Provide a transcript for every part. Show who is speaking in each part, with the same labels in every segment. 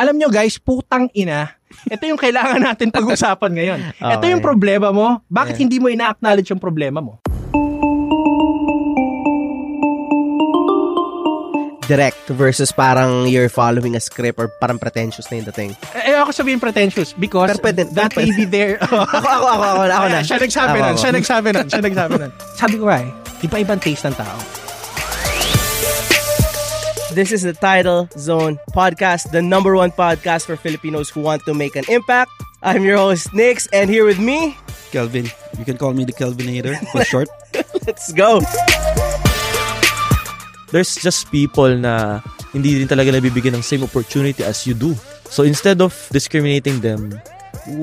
Speaker 1: Alam nyo guys, putang ina. Ito yung kailangan natin pag-usapan ngayon. Ito
Speaker 2: Okay.
Speaker 1: yung problema mo. Bakit
Speaker 2: Yeah.
Speaker 1: hindi mo ina-acknowledge yung problema mo?
Speaker 2: Direct versus parang you're following a script or parang pretentious na yung dating.
Speaker 1: Eh, ako sabihin pretentious because
Speaker 2: Pero pwede-
Speaker 1: that may be there.
Speaker 2: Ako, ako, ako, ako, ako na.
Speaker 1: Siya nagsabi nun, siya nagsabi nun, siya nagsabi nun. Sabi ko nga eh, iba-ibang taste ng tao.
Speaker 2: This is the Title Zone Podcast, the number one podcast for Filipinos who want to make an impact. I'm your host, Nix, and here with me,
Speaker 3: Kelvin. You can call me the Kelvinator for short.
Speaker 2: let's go.
Speaker 4: there's just people na hindi din talaga nabibigyan ng same opportunity as you do. So instead of discriminating them,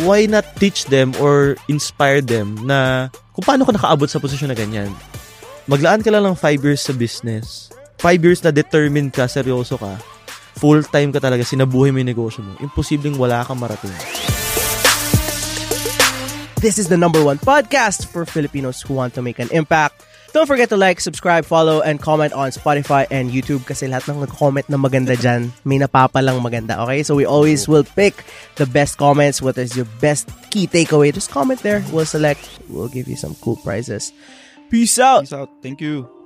Speaker 4: why not teach them or inspire them na kung paano ka nakaabot sa posisyon na ganyan. Maglaan ka lang ng 5 years sa business. 5 years na determined ka, seryoso ka. Full time ka talaga, sinabuhay mo yung negosyo mo. Imposibleng wala kang marating.
Speaker 2: This is the number one podcast for Filipinos who want to make an impact. Don't forget to like, subscribe, follow, and comment on Spotify and YouTube kasi lahat ng nag-comment na maganda dyan, may napapalang maganda, okay? So we always will pick the best comments. What is your best key takeaway? Just comment there. We'll select. We'll give you some cool prizes. Peace out.
Speaker 3: Peace out. Thank you.